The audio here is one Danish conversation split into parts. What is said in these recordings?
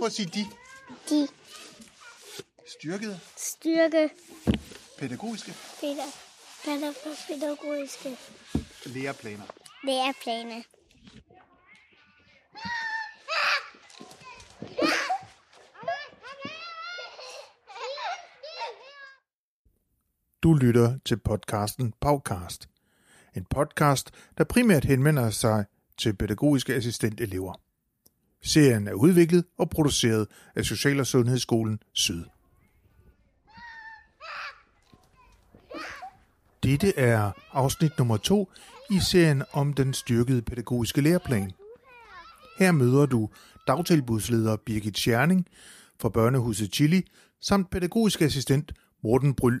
Prøv at sige de. De Styrkede, styrke pædagogiske Peter pædagogiske læreplaner. læreplaner. Du lytter til podcasten Pavcast. En podcast, der primært henvender sig til pædagogiske assistentelever. Serien er udviklet og produceret af Social- og Sundhedsskolen Syd. Dette er afsnit nummer to i serien om den styrkede pædagogiske læreplan. Her møder du dagtilbudsleder Birgit Scherning fra Børnehuset Chili samt pædagogisk assistent Morten Bryl.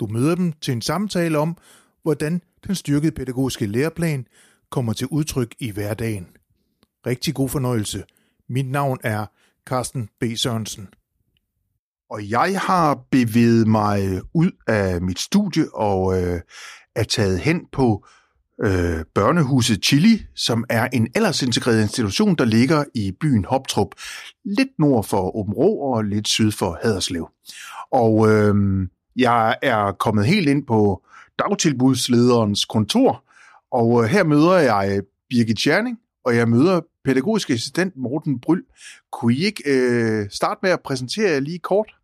Du møder dem til en samtale om, hvordan den styrkede pædagogiske læreplan kommer til udtryk i hverdagen. Rigtig god fornøjelse. Mit navn er Carsten B. Sørensen. Og jeg har bevæget mig ud af mit studie og øh, er taget hen på øh, børnehuset Chili, som er en aldersintegreret institution, der ligger i byen Hoptrup, lidt nord for Åbenrå og lidt syd for Haderslev. Og øh, jeg er kommet helt ind på dagtilbudslederens kontor, og øh, her møder jeg Birgit Tjerning, og jeg møder pædagogisk assistent Morten Bryl. Kunne I ikke øh, starte med at præsentere jer lige kort?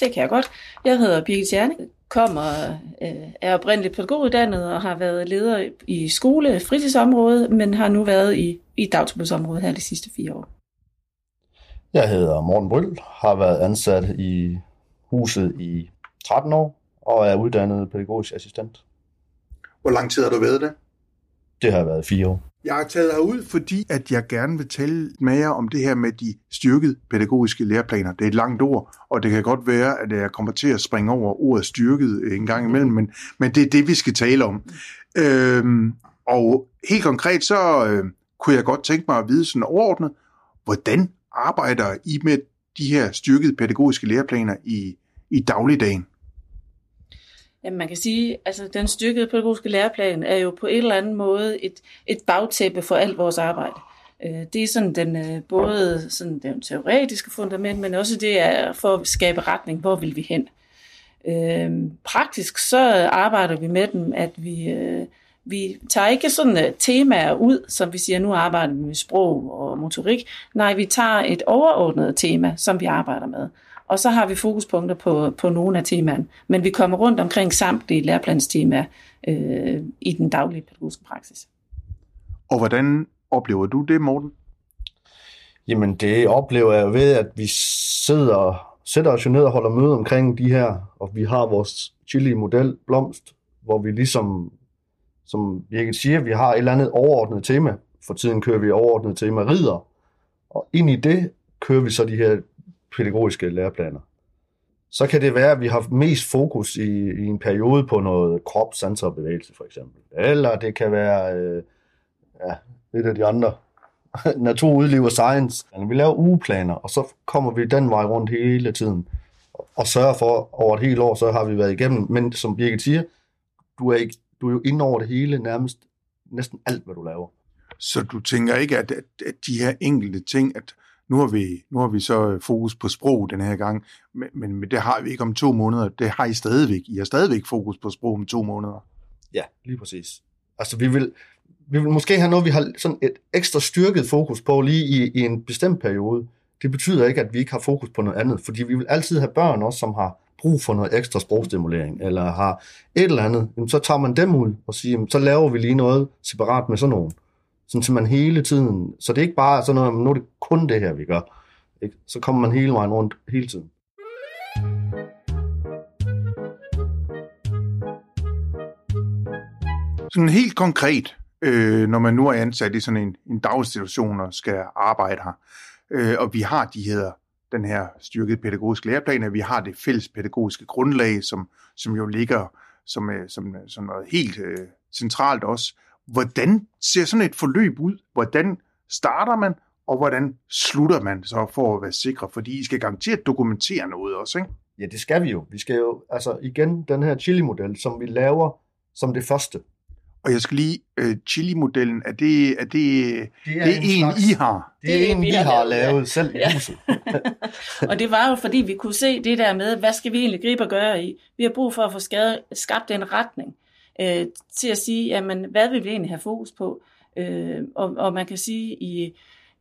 Det kan jeg godt. Jeg hedder Birgit Jerning, kommer, øh, er oprindeligt pædagoguddannet og har været leder i skole- fritidsområdet, men har nu været i, i dagtilbudsområdet her de sidste fire år. Jeg hedder Morten Bryl, har været ansat i huset i 13 år og er uddannet pædagogisk assistent. Hvor lang tid har du været det? Det har været fire år. Jeg har taget herud, fordi at jeg gerne vil tale med jer om det her med de styrkede pædagogiske læreplaner. Det er et langt ord, og det kan godt være, at jeg kommer til at springe over ordet styrket en gang imellem, men, men det er det, vi skal tale om. Øhm, og helt konkret, så øh, kunne jeg godt tænke mig at vide sådan overordnet, hvordan arbejder I med de her styrkede pædagogiske læreplaner i, i dagligdagen? Jamen, man kan sige, altså den styrkede pædagogiske læreplan er jo på en eller anden måde et, et bagtæppe for alt vores arbejde. Øh, det er sådan den, øh, både sådan den teoretiske fundament, men også det er for at skabe retning, hvor vil vi hen. Øh, Praktisk så arbejder vi med dem, at vi, øh, vi tager ikke sådan øh, temaer ud, som vi siger, nu arbejder vi med sprog og motorik. Nej, vi tager et overordnet tema, som vi arbejder med. Og så har vi fokuspunkter på, på nogle af temaerne. Men vi kommer rundt omkring samtlige læreplanstemaer øh, i den daglige pædagogiske praksis. Og hvordan oplever du det, Morten? Jamen det oplever jeg ved, at vi sidder, sætter os jo ned og holder møde omkring de her, og vi har vores chili-model Blomst, hvor vi ligesom, som Birgit siger, vi har et eller andet overordnet tema. For tiden kører vi overordnet tema ridder, og ind i det kører vi så de her pædagogiske læreplaner. Så kan det være, at vi har mest fokus i, i en periode på noget krop, sanser og bevægelse for eksempel. Eller det kan være øh, ja, lidt af de andre natur, udliv og science. Vi laver ugeplaner, og så kommer vi den vej rundt hele tiden. Og sørger for, over et helt år, så har vi været igennem. Men som Birgit siger, du er, ikke, du er jo inde over det hele, nærmest næsten alt, hvad du laver. Så du tænker ikke, at, at, at de her enkelte ting, at nu har vi, nu har vi så øh, fokus på sprog den her gang, men, men, men det har vi ikke om to måneder. Det har I stadigvæk. I har stadigvæk fokus på sprog om to måneder. Ja, lige præcis. Altså, vi vil, vi vil måske have noget, vi har sådan et ekstra styrket fokus på lige i, i en bestemt periode. Det betyder ikke, at vi ikke har fokus på noget andet, fordi vi vil altid have børn også, som har brug for noget ekstra sprogstimulering, eller har et eller andet, jamen, så tager man dem ud og siger, jamen, så laver vi lige noget separat med sådan nogen. Sådan, så man hele tiden, så det er ikke bare sådan noget, nu er det kun det her, vi gør. Ikke? Så kommer man hele vejen rundt hele tiden. Sådan helt konkret, øh, når man nu er ansat i sådan en, en daginstitution og skal arbejde her, øh, og vi har de her, den her styrkede pædagogiske læreplan, og vi har det fælles pædagogiske grundlag, som, som jo ligger som, øh, som, øh, som noget helt øh, centralt også. Hvordan ser sådan et forløb ud? Hvordan starter man, og hvordan slutter man så for at være sikre? Fordi I skal garanteret dokumentere noget også, ikke? Ja, det skal vi jo. Vi skal jo, altså igen, den her chili-model, som vi laver som det første. Og jeg skal lige, uh, chili-modellen, er det, er det, Det det er en, I har? Det er Det er en, en, vi har har lavet, lavet selv i Ja. huset. og det var jo fordi, vi kunne se det der med, hvad skal vi egentlig gribe og gøre i? Vi har brug for at få skabt en retning øh, til at sige, jamen, hvad vil vi egentlig have fokus på? Øh, og, og man kan sige, i,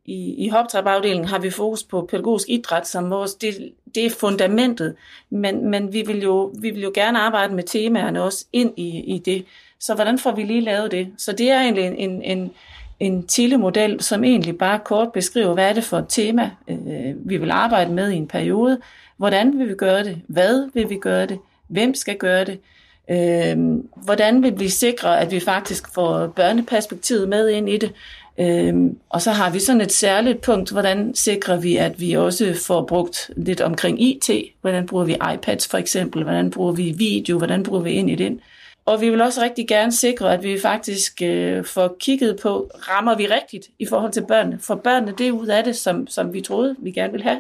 i, i hoptrapafdelingen har vi fokus på pædagogisk idræt som vores, det, det er fundamentet, men, men vi, vil jo, vi vil jo gerne arbejde med temaerne også ind i, i det. Så hvordan får vi lige lavet det? Så det er egentlig en, en, en, en tillemodel, som egentlig bare kort beskriver, hvad er det for et tema, øh, vi vil arbejde med i en periode, hvordan vil vi gøre det, hvad vil vi gøre det, hvem skal gøre det, øh, hvordan vil vi sikre, at vi faktisk får børneperspektivet med ind i det, øh, og så har vi sådan et særligt punkt, hvordan sikrer vi, at vi også får brugt lidt omkring IT, hvordan bruger vi iPads for eksempel, hvordan bruger vi video, hvordan bruger vi ind i den, og vi vil også rigtig gerne sikre, at vi faktisk øh, får kigget på, rammer vi rigtigt i forhold til børnene? For børnene, det er ud af det, som, som vi troede, vi gerne ville have.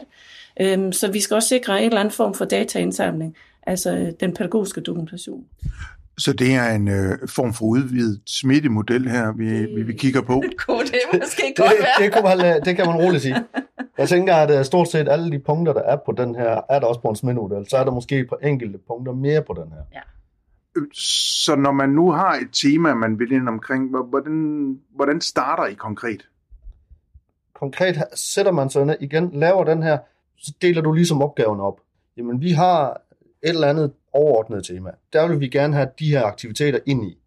Øhm, så vi skal også sikre en eller anden form for dataindsamling, altså øh, den pædagogiske dokumentation. Så det er en øh, form for udvidet smittemodel her, vi, vi, vi kigger på. Kunne det måske Det, det, kunne man, la- det kan man roligt sige. Jeg tænker, at øh, stort set alle de punkter, der er på den her, er der også på en smittemodel. Så er der måske par enkelte punkter mere på den her. Så når man nu har et tema, man vil ind omkring, hvor- hvordan, hvordan starter I konkret? konkret sætter man sig ned igen, laver den her, så deler du ligesom opgaven op. Jamen, vi har et eller andet overordnet tema. Der vil vi gerne have de her aktiviteter ind i.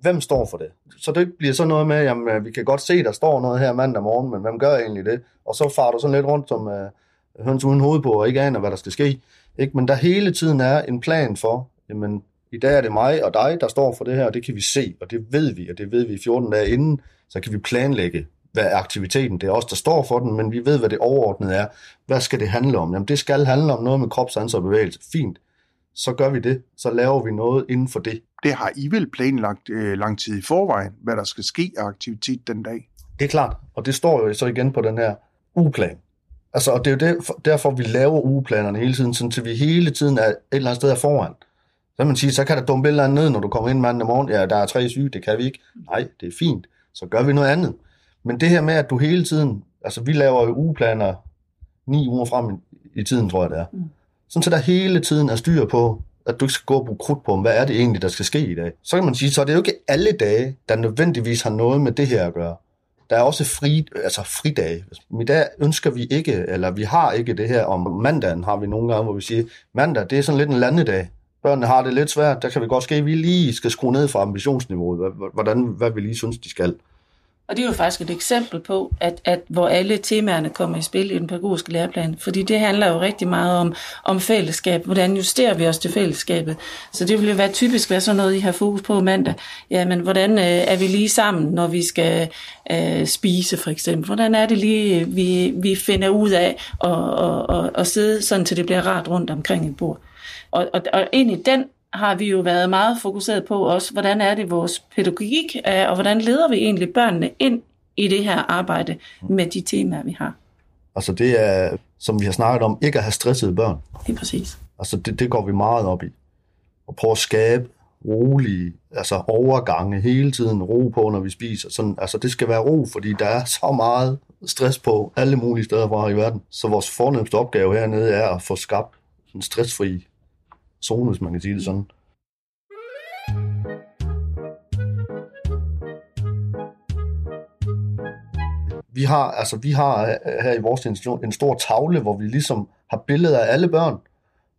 Hvem står for det? Så det bliver så noget med, jamen, øh, vi kan godt se, der står noget her mandag morgen, men hvem gør egentlig det? Og så farer du sådan lidt rundt som uh, høns uden hoved på, og ikke aner, hvad der skal ske. Ikke? Men der hele tiden er en plan for, jamen, i dag er det mig og dig, der står for det her, og det kan vi se, og det ved vi, og det ved vi 14 dage inden, så kan vi planlægge, hvad er aktiviteten. Det er os, der står for den, men vi ved, hvad det overordnede er. Hvad skal det handle om? Jamen, det skal handle om noget med kropsans og bevægelse. Fint. Så gør vi det. Så laver vi noget inden for det. Det har I vel planlagt øh, lang tid i forvejen, hvad der skal ske af aktivitet den dag? Det er klart, og det står jo så igen på den her ugeplan. Altså, og det er jo derfor, derfor, vi laver ugeplanerne hele tiden, sådan, så vi hele tiden er et eller andet sted er foran. Så man sige, så kan der dumpe et eller andet ned, når du kommer ind mandag morgen. Ja, der er tre syge, det kan vi ikke. Nej, det er fint. Så gør vi noget andet. Men det her med, at du hele tiden, altså vi laver jo ugeplaner ni uger frem i, tiden, tror jeg det er. Mm. Sådan så der hele tiden er styr på, at du ikke skal gå og bruge krudt på, hvad er det egentlig, der skal ske i dag. Så kan man sige, så er det jo ikke alle dage, der nødvendigvis har noget med det her at gøre. Der er også fri, altså fridage. I dag ønsker vi ikke, eller vi har ikke det her om mandagen, har vi nogle gange, hvor vi siger, mandag, det er sådan lidt en landedag. Børnene har det lidt svært, der kan vi godt ske, at vi lige skal skrue ned fra ambitionsniveauet, hvordan, hvad vi lige synes, de skal. Og det er jo faktisk et eksempel på, at, at hvor alle temaerne kommer i spil i den pædagogiske læreplan. Fordi det handler jo rigtig meget om, om fællesskab. Hvordan justerer vi os til fællesskabet? Så det vil jo være typisk være sådan noget, I har fokus på mandag. Jamen, hvordan øh, er vi lige sammen, når vi skal øh, spise for eksempel? Hvordan er det lige, vi, vi finder ud af at, at, og, og sidde sådan, til det bliver rart rundt omkring et bord? Og, og, og ind i den har vi jo været meget fokuseret på også, hvordan er det vores pædagogik og hvordan leder vi egentlig børnene ind i det her arbejde med de temaer, vi har. Altså det er, som vi har snakket om, ikke at have stressede børn. Det er præcis. Altså det, det går vi meget op i. Og prøve at skabe rolige, altså overgange hele tiden, ro på, når vi spiser. Sådan, altså det skal være ro, fordi der er så meget stress på alle mulige steder fra i verden. Så vores fornemmeste opgave hernede er at få skabt en stressfri zone, hvis man kan sige det sådan. Vi har, altså, vi har øh, her i vores institution en stor tavle, hvor vi ligesom har billeder af alle børn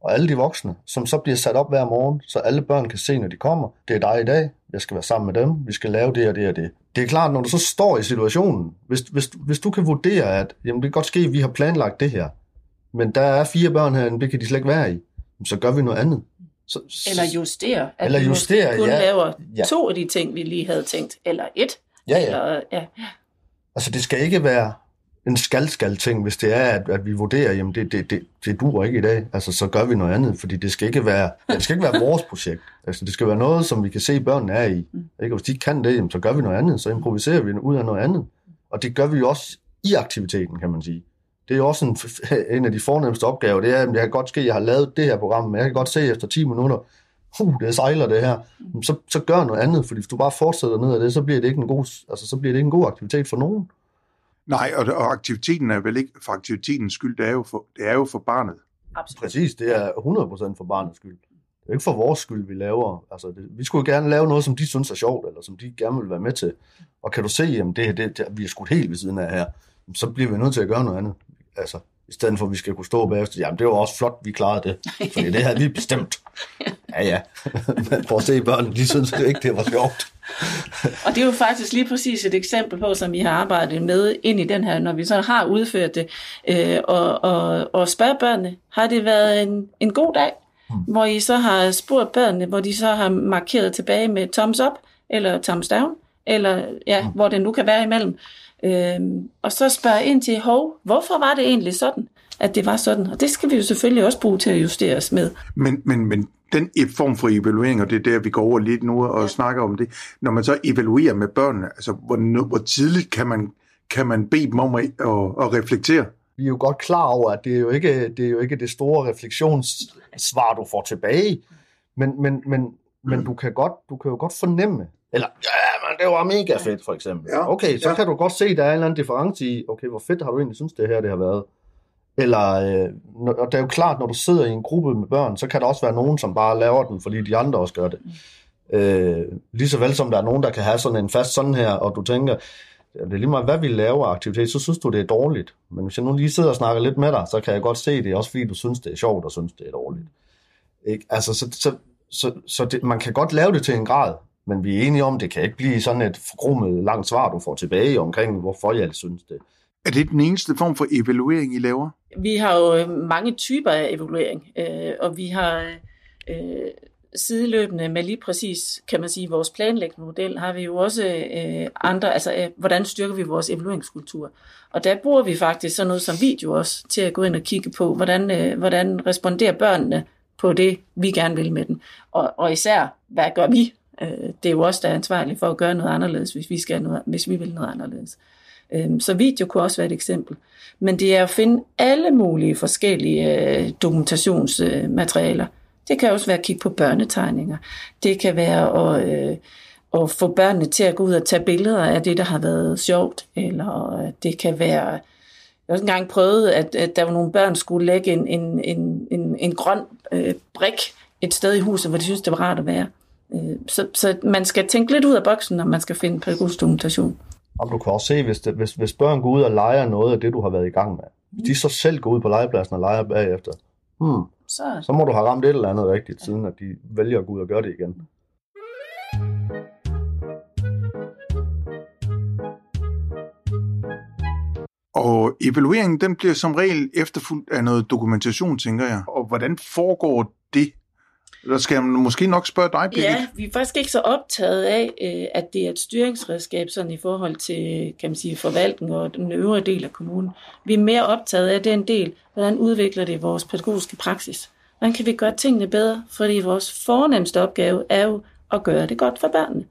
og alle de voksne, som så bliver sat op hver morgen, så alle børn kan se, når de kommer. Det er dig i dag, jeg skal være sammen med dem, vi skal lave det og det og det. Det er klart, når du så står i situationen, hvis, hvis, hvis du kan vurdere, at jamen, det kan godt ske, at vi har planlagt det her, men der er fire børn her, det kan de slet ikke være i, så gør vi noget andet. Så, Eller justere. At Eller vi justere, kun ja. laver Ja. to af de ting, vi lige havde tænkt, eller et. Ja, ja. Eller, ja. Altså, det skal ikke være en skal-skal-ting, hvis det er, at, at vi vurderer, jamen det, det, det, det duer ikke i dag, altså så gør vi noget andet, fordi det skal ikke være, det skal ikke være vores projekt. Altså, det skal være noget, som vi kan se, børnene er i. Ikke? Og hvis de ikke kan det, jamen, så gør vi noget andet, så improviserer vi ud af noget andet. Og det gør vi jo også i aktiviteten, kan man sige. Det er jo også en, en af de fornemmeste opgaver, det er, at jeg kan godt ske, at jeg har lavet det her program, men jeg kan godt se efter 10 minutter, uh, det sejler det her, så, så gør noget andet, fordi hvis du bare fortsætter ned ad det, så bliver det ikke en god, altså, så bliver det ikke en god aktivitet for nogen. Nej, og, og aktiviteten er vel ikke for aktivitetens skyld, det er jo for, det er jo for barnet. Absolut. Præcis, det er 100% for barnets skyld. Det er ikke for vores skyld, vi laver. Altså, det, vi skulle gerne lave noget, som de synes er sjovt, eller som de gerne vil være med til. Og kan du se, at det, det, det, vi er skudt helt ved siden af her, så bliver vi nødt til at gøre noget andet. Altså, i stedet for, at vi skal kunne stå bagefter, jamen det var også flot, vi klarede det. Fordi det havde vi bestemt. Ja, ja. Men prøv at se børnene, de synes ikke, det var sjovt. Og det er jo faktisk lige præcis et eksempel på, som vi har arbejdet med ind i den her, når vi så har udført det, øh, og, og, og spørger børnene, har det været en, en god dag? Mm. Hvor I så har spurgt børnene, hvor de så har markeret tilbage med thumbs up, eller thumbs down, eller ja, mm. hvor det nu kan være imellem. Øhm, og så spørger ind til, hov, hvorfor var det egentlig sådan, at det var sådan? Og det skal vi jo selvfølgelig også bruge til at justere os med. Men, men, men den form for evaluering, og det er der, vi går over lidt nu og ja. snakker om det, når man så evaluerer med børnene, altså hvor, hvor tidligt kan man, kan man bede dem om at, at, at reflektere? Vi er jo godt klar over, at det er jo ikke det, er jo ikke det store refleksionssvar, du får tilbage, men, men, men, men du, kan godt, du kan jo godt fornemme, eller ja, men det var mega fedt for eksempel. Ja. Okay, så Ja. kan du godt se, der er en eller anden difference i, okay, hvor fedt har du egentlig synes, det her det har været? Eller, øh, og det er jo klart, når du sidder i en gruppe med børn, så kan der også være nogen, som bare laver den, fordi de andre også gør det. Øh, lige så vel som der er nogen, der kan have sådan en fast sådan her, og du tænker, ja, det er lige meget, hvad vi laver aktivitet, så synes du, det er dårligt. Men hvis jeg nu lige sidder og snakker lidt med dig, så kan jeg godt se det, også fordi du synes, det er sjovt, og synes, det er dårligt. Ikke? Altså, så, så, så, så det, man kan godt lave det til en grad, men vi er enige om, det kan ikke blive sådan et forkromet langt svar, du får tilbage omkring, hvorfor jeg synes det. Er det den eneste form for evaluering, I laver? Vi har jo øh, mange typer af evaluering, øh, og vi har øh, sideløbende med lige præcis, kan man sige, vores planlægningsmodel, har vi jo også øh, andre, altså øh, hvordan styrker vi vores evalueringskultur. Og der bruger vi faktisk sådan noget som video også, til at gå ind og kigge på, hvordan, øh, hvordan responderer børnene på det, vi gerne vil med dem. Og, og især, hvad gør vi? Øh, det er jo os, der er ansvarlige for at gøre noget anderledes, hvis vi, skal noget, hvis vi vil noget anderledes. Øhm, Så video kunne også være et eksempel. Men det er at finde alle mulige forskellige øh, dokumentationsmaterialer. Det kan også være at kigge på børnetegninger. Det kan være at, øh, at få børnene til at gå ud og tage billeder af det, der har været sjovt. Eller det kan være... Jeg har også engang prøvet, at, at der var nogle børn, der skulle lægge en, en, en, en, en grøn øh, brik et sted i huset, hvor de synes, det var rart at være. Øh, Så, så man skal tænke lidt ud af boksen, når man skal finde pædagogisk dokumentation. Og du kan også se, hvis, det, hvis, hvis børn går ud og leger noget af det, du har været i gang med, hvis de så selv går ud på legepladsen og leger bagefter, hmm, Så, så må du have ramt et eller andet rigtigt, siden at de vælger at gå ud og gøre det igen. Og evalueringen, den bliver som regel efterfulgt af noget dokumentation, tænker jeg. Og hvordan foregår det? Eller skal jeg måske nok spørge dig, Birgit? Ja, vi er faktisk ikke så optaget af, øh, at det er et styringsredskab sådan i forhold til kan man sige, forvaltning og den øvrige del af kommunen. Vi er mere optaget af den del, hvordan udvikler det vores pædagogiske praksis. Hvordan kan vi gøre tingene bedre? Fordi vores fornemmeste opgave er jo at gøre det godt for børnene.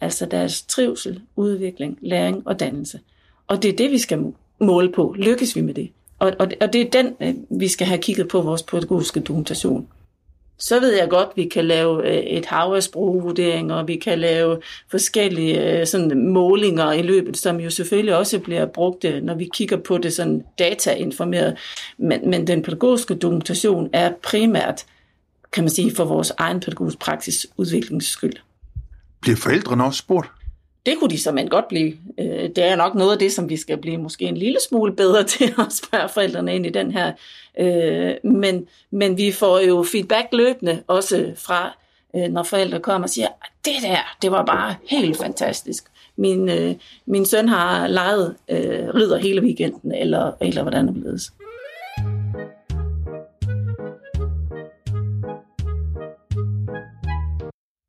Altså deres trivsel, udvikling, læring og dannelse. Og det er det, vi skal måle på. Lykkes vi med det? Og, og, og det er den, øh, vi skal have kigget på vores pædagogiske dokumentation så ved jeg godt, at vi kan lave øh, et hav af sprogvurderinger, og vi kan lave forskellige øh, sådan, målinger i løbet, som jo selvfølgelig også bliver brugt, når vi kigger på det sådan datainformeret. Men, men den pædagogiske dokumentation er primært, kan man sige, for vores egen pædagogisk praksis udviklings skyld. Bliver forældrene også spurgt? Det kunne de man godt blive. Øh, Det er nok noget af det, som vi skal blive måske en lille smule bedre til at spørge forældrene ind i den her. Øh, Men, men vi får jo feedback løbende, også fra, øh, når forældre kommer og siger, det der, det var bare helt fantastisk. Min, øh, min søn har leget øh, ridder hele weekenden, eller, eller hvordan det blevet.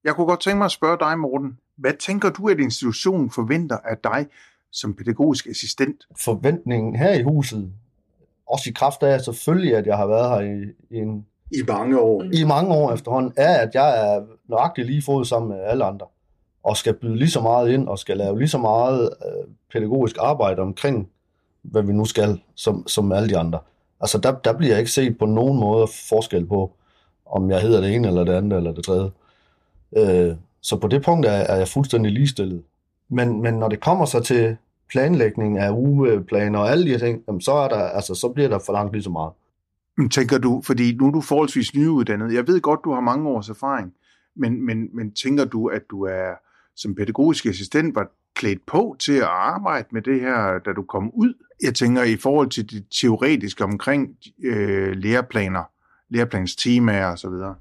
Jeg kunne godt tænke mig at spørge dig, Morten. Hvad tænker du, at institutionen forventer af dig som pædagogisk assistent? Forventningen her i huset, også i kraft af selvfølgelig, at jeg har været her i, i, en, I mange år. i mange år efterhånden, er, at jeg er nøjagtig lige fod sammen med alle andre, og skal byde lige så meget ind, og skal lave lige så meget øh, pædagogisk arbejde omkring, hvad vi nu skal, som, som alle de andre. Altså der, der bliver ikke set på nogen måde forskel på, om jeg hedder det ene eller det andet eller det tredje. Øh, så på det punkt er, er jeg fuldstændig ligestillet. Men, men når det kommer så til planlægning af ugeplaner og alle de her ting, jamen så, er der, altså, så bliver der for langt lige så meget. Men tænker du, fordi nu er du forholdsvis nyuddannet, jeg ved godt, du har mange års erfaring, men, men, men tænker du, at du er som pædagogisk assistent var klædt på til at arbejde med det her, da du kom ud? Jeg tænker i forhold til det teoretiske omkring øh, læreplaner, læreplanstemaer og så videre.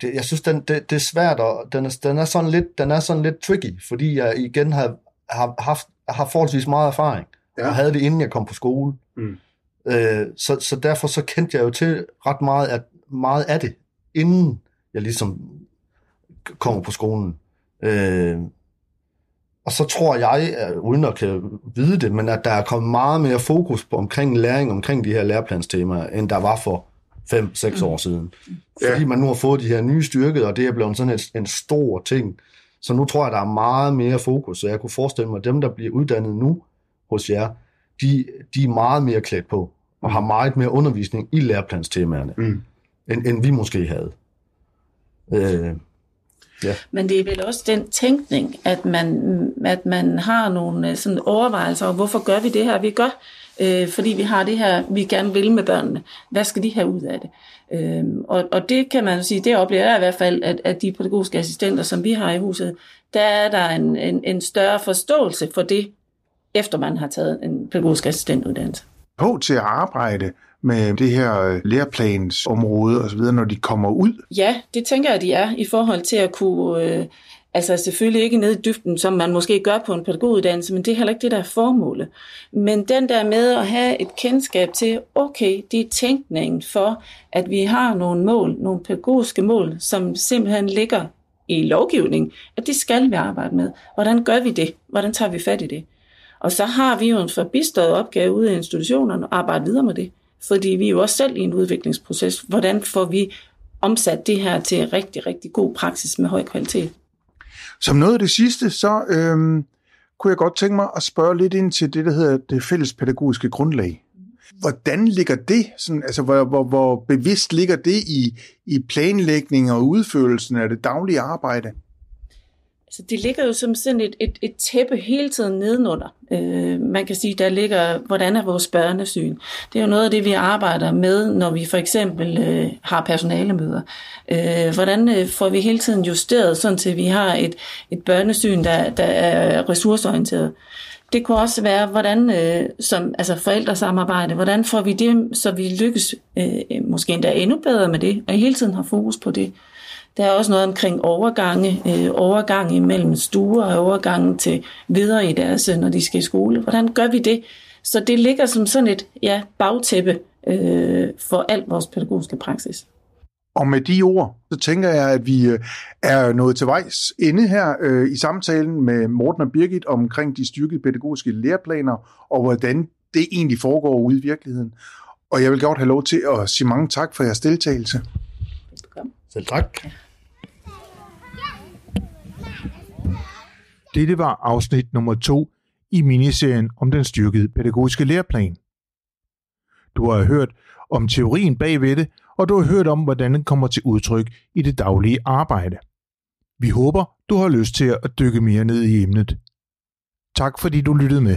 Det, jeg synes, den, det, det er svært, og den er, den, er sådan lidt, den er sådan lidt tricky, fordi jeg igen har, har haft har forholdsvis meget erfaring, ja. og havde det, inden jeg kom på skole. Mm. Øh, så, så derfor så kendte jeg jo til ret meget, at meget af det, inden jeg ligesom kommer på skolen. Øh, og så tror jeg, uden at kan vide det, men at der er kommet meget mere fokus på omkring læring, omkring de her læreplanstemaer, end der var for 5-6 år siden. Fordi man nu har fået de her nye styrker, og det er blevet sådan et, en stor ting. Så nu tror jeg, der er meget mere fokus, så jeg kunne forestille mig, at dem, der bliver uddannet nu hos jer, de, de er meget mere klædt på, og har meget mere undervisning i læreplanstemaerne, mm. end, end vi måske havde. Øh, Ja. Men det er vel også den tænkning, at man, at man har nogle øh, sådan overvejelser om, hvorfor gør vi det her, vi gør, øh, fordi vi har det her, vi gerne vil med børnene. Hvad skal de have ud af det? Øh, og, og det kan man sige, det oplever jeg i hvert fald, at, at de pædagogiske assistenter, som vi har i huset, der er der en, en, en større forståelse for det, efter man har taget en pædagogisk assistentuddannelse. På til at arbejde med det her øh, læreplansområde osv., når de kommer ud? Ja, det tænker jeg, de er i forhold til at kunne... Øh, altså selvfølgelig ikke ned i dybden, som man måske gør på en pædagoguddannelse, men det er heller ikke det, der er formålet. Men den der med at have et kendskab til, okay, det er tænkningen for, at vi har nogle mål, nogle pædagogiske mål, som simpelthen ligger i lovgivning, at det skal vi arbejde med. Hvordan gør vi det? Hvordan tager vi fat i det? Og så har vi jo en forbistået opgave ude i institutionerne at arbejde videre med det fordi vi er jo også selv i en udviklingsproces. Hvordan får vi omsat det her til rigtig, rigtig god praksis med høj kvalitet? Som noget af det sidste, så øhm, kunne jeg godt tænke mig at spørge lidt ind til det, der hedder det fælles pædagogiske grundlag. Hvordan ligger det? Sådan, altså, hvor, hvor, hvor bevidst ligger det i, i planlægningen og udførelsen af det daglige arbejde? Altså, det ligger jo som sådan et, et, et tæppe hele tiden nedenunder. Øh, man kan sige, der ligger, hvordan er vores børnesyn? Det er jo noget af det, vi arbejder med, når vi for eksempel øh, har personalemøder. Øh, hvordan øh, får vi hele tiden justeret, sådan til vi har et, et børnesyn, der, der er ressourceorienteret? Det kunne også være, hvordan øh, som altså forældresamarbejde, hvordan får vi det, så vi lykkes øh, måske endda endnu bedre med det, og hele tiden har fokus på det. Der er også noget omkring overgange, øh, overgang imellem stuer og overgangen til videre i deres, øh, når de skal i skole. Hvordan gør vi det? Så det ligger som sådan et ja, bagtæppe øh, for al vores pædagogiske praksis. Og med de ord, så tænker jeg, at vi øh, er nået til vejs inde her øh, i samtalen med Morten og Birgit omkring de styrkede pædagogiske læreplaner, og hvordan det egentlig foregår ude i virkeligheden. Og jeg vil godt have lov til at sige mange tak for jeres deltagelse. Selv tak. Dette var afsnit nummer to i miniserien om den styrkede pædagogiske læreplan. Du har hørt om teorien bagved det, og du har hørt om, hvordan den kommer til udtryk i det daglige arbejde. Vi håber, du har lyst til at dykke mere ned i emnet. Tak fordi du lyttede med.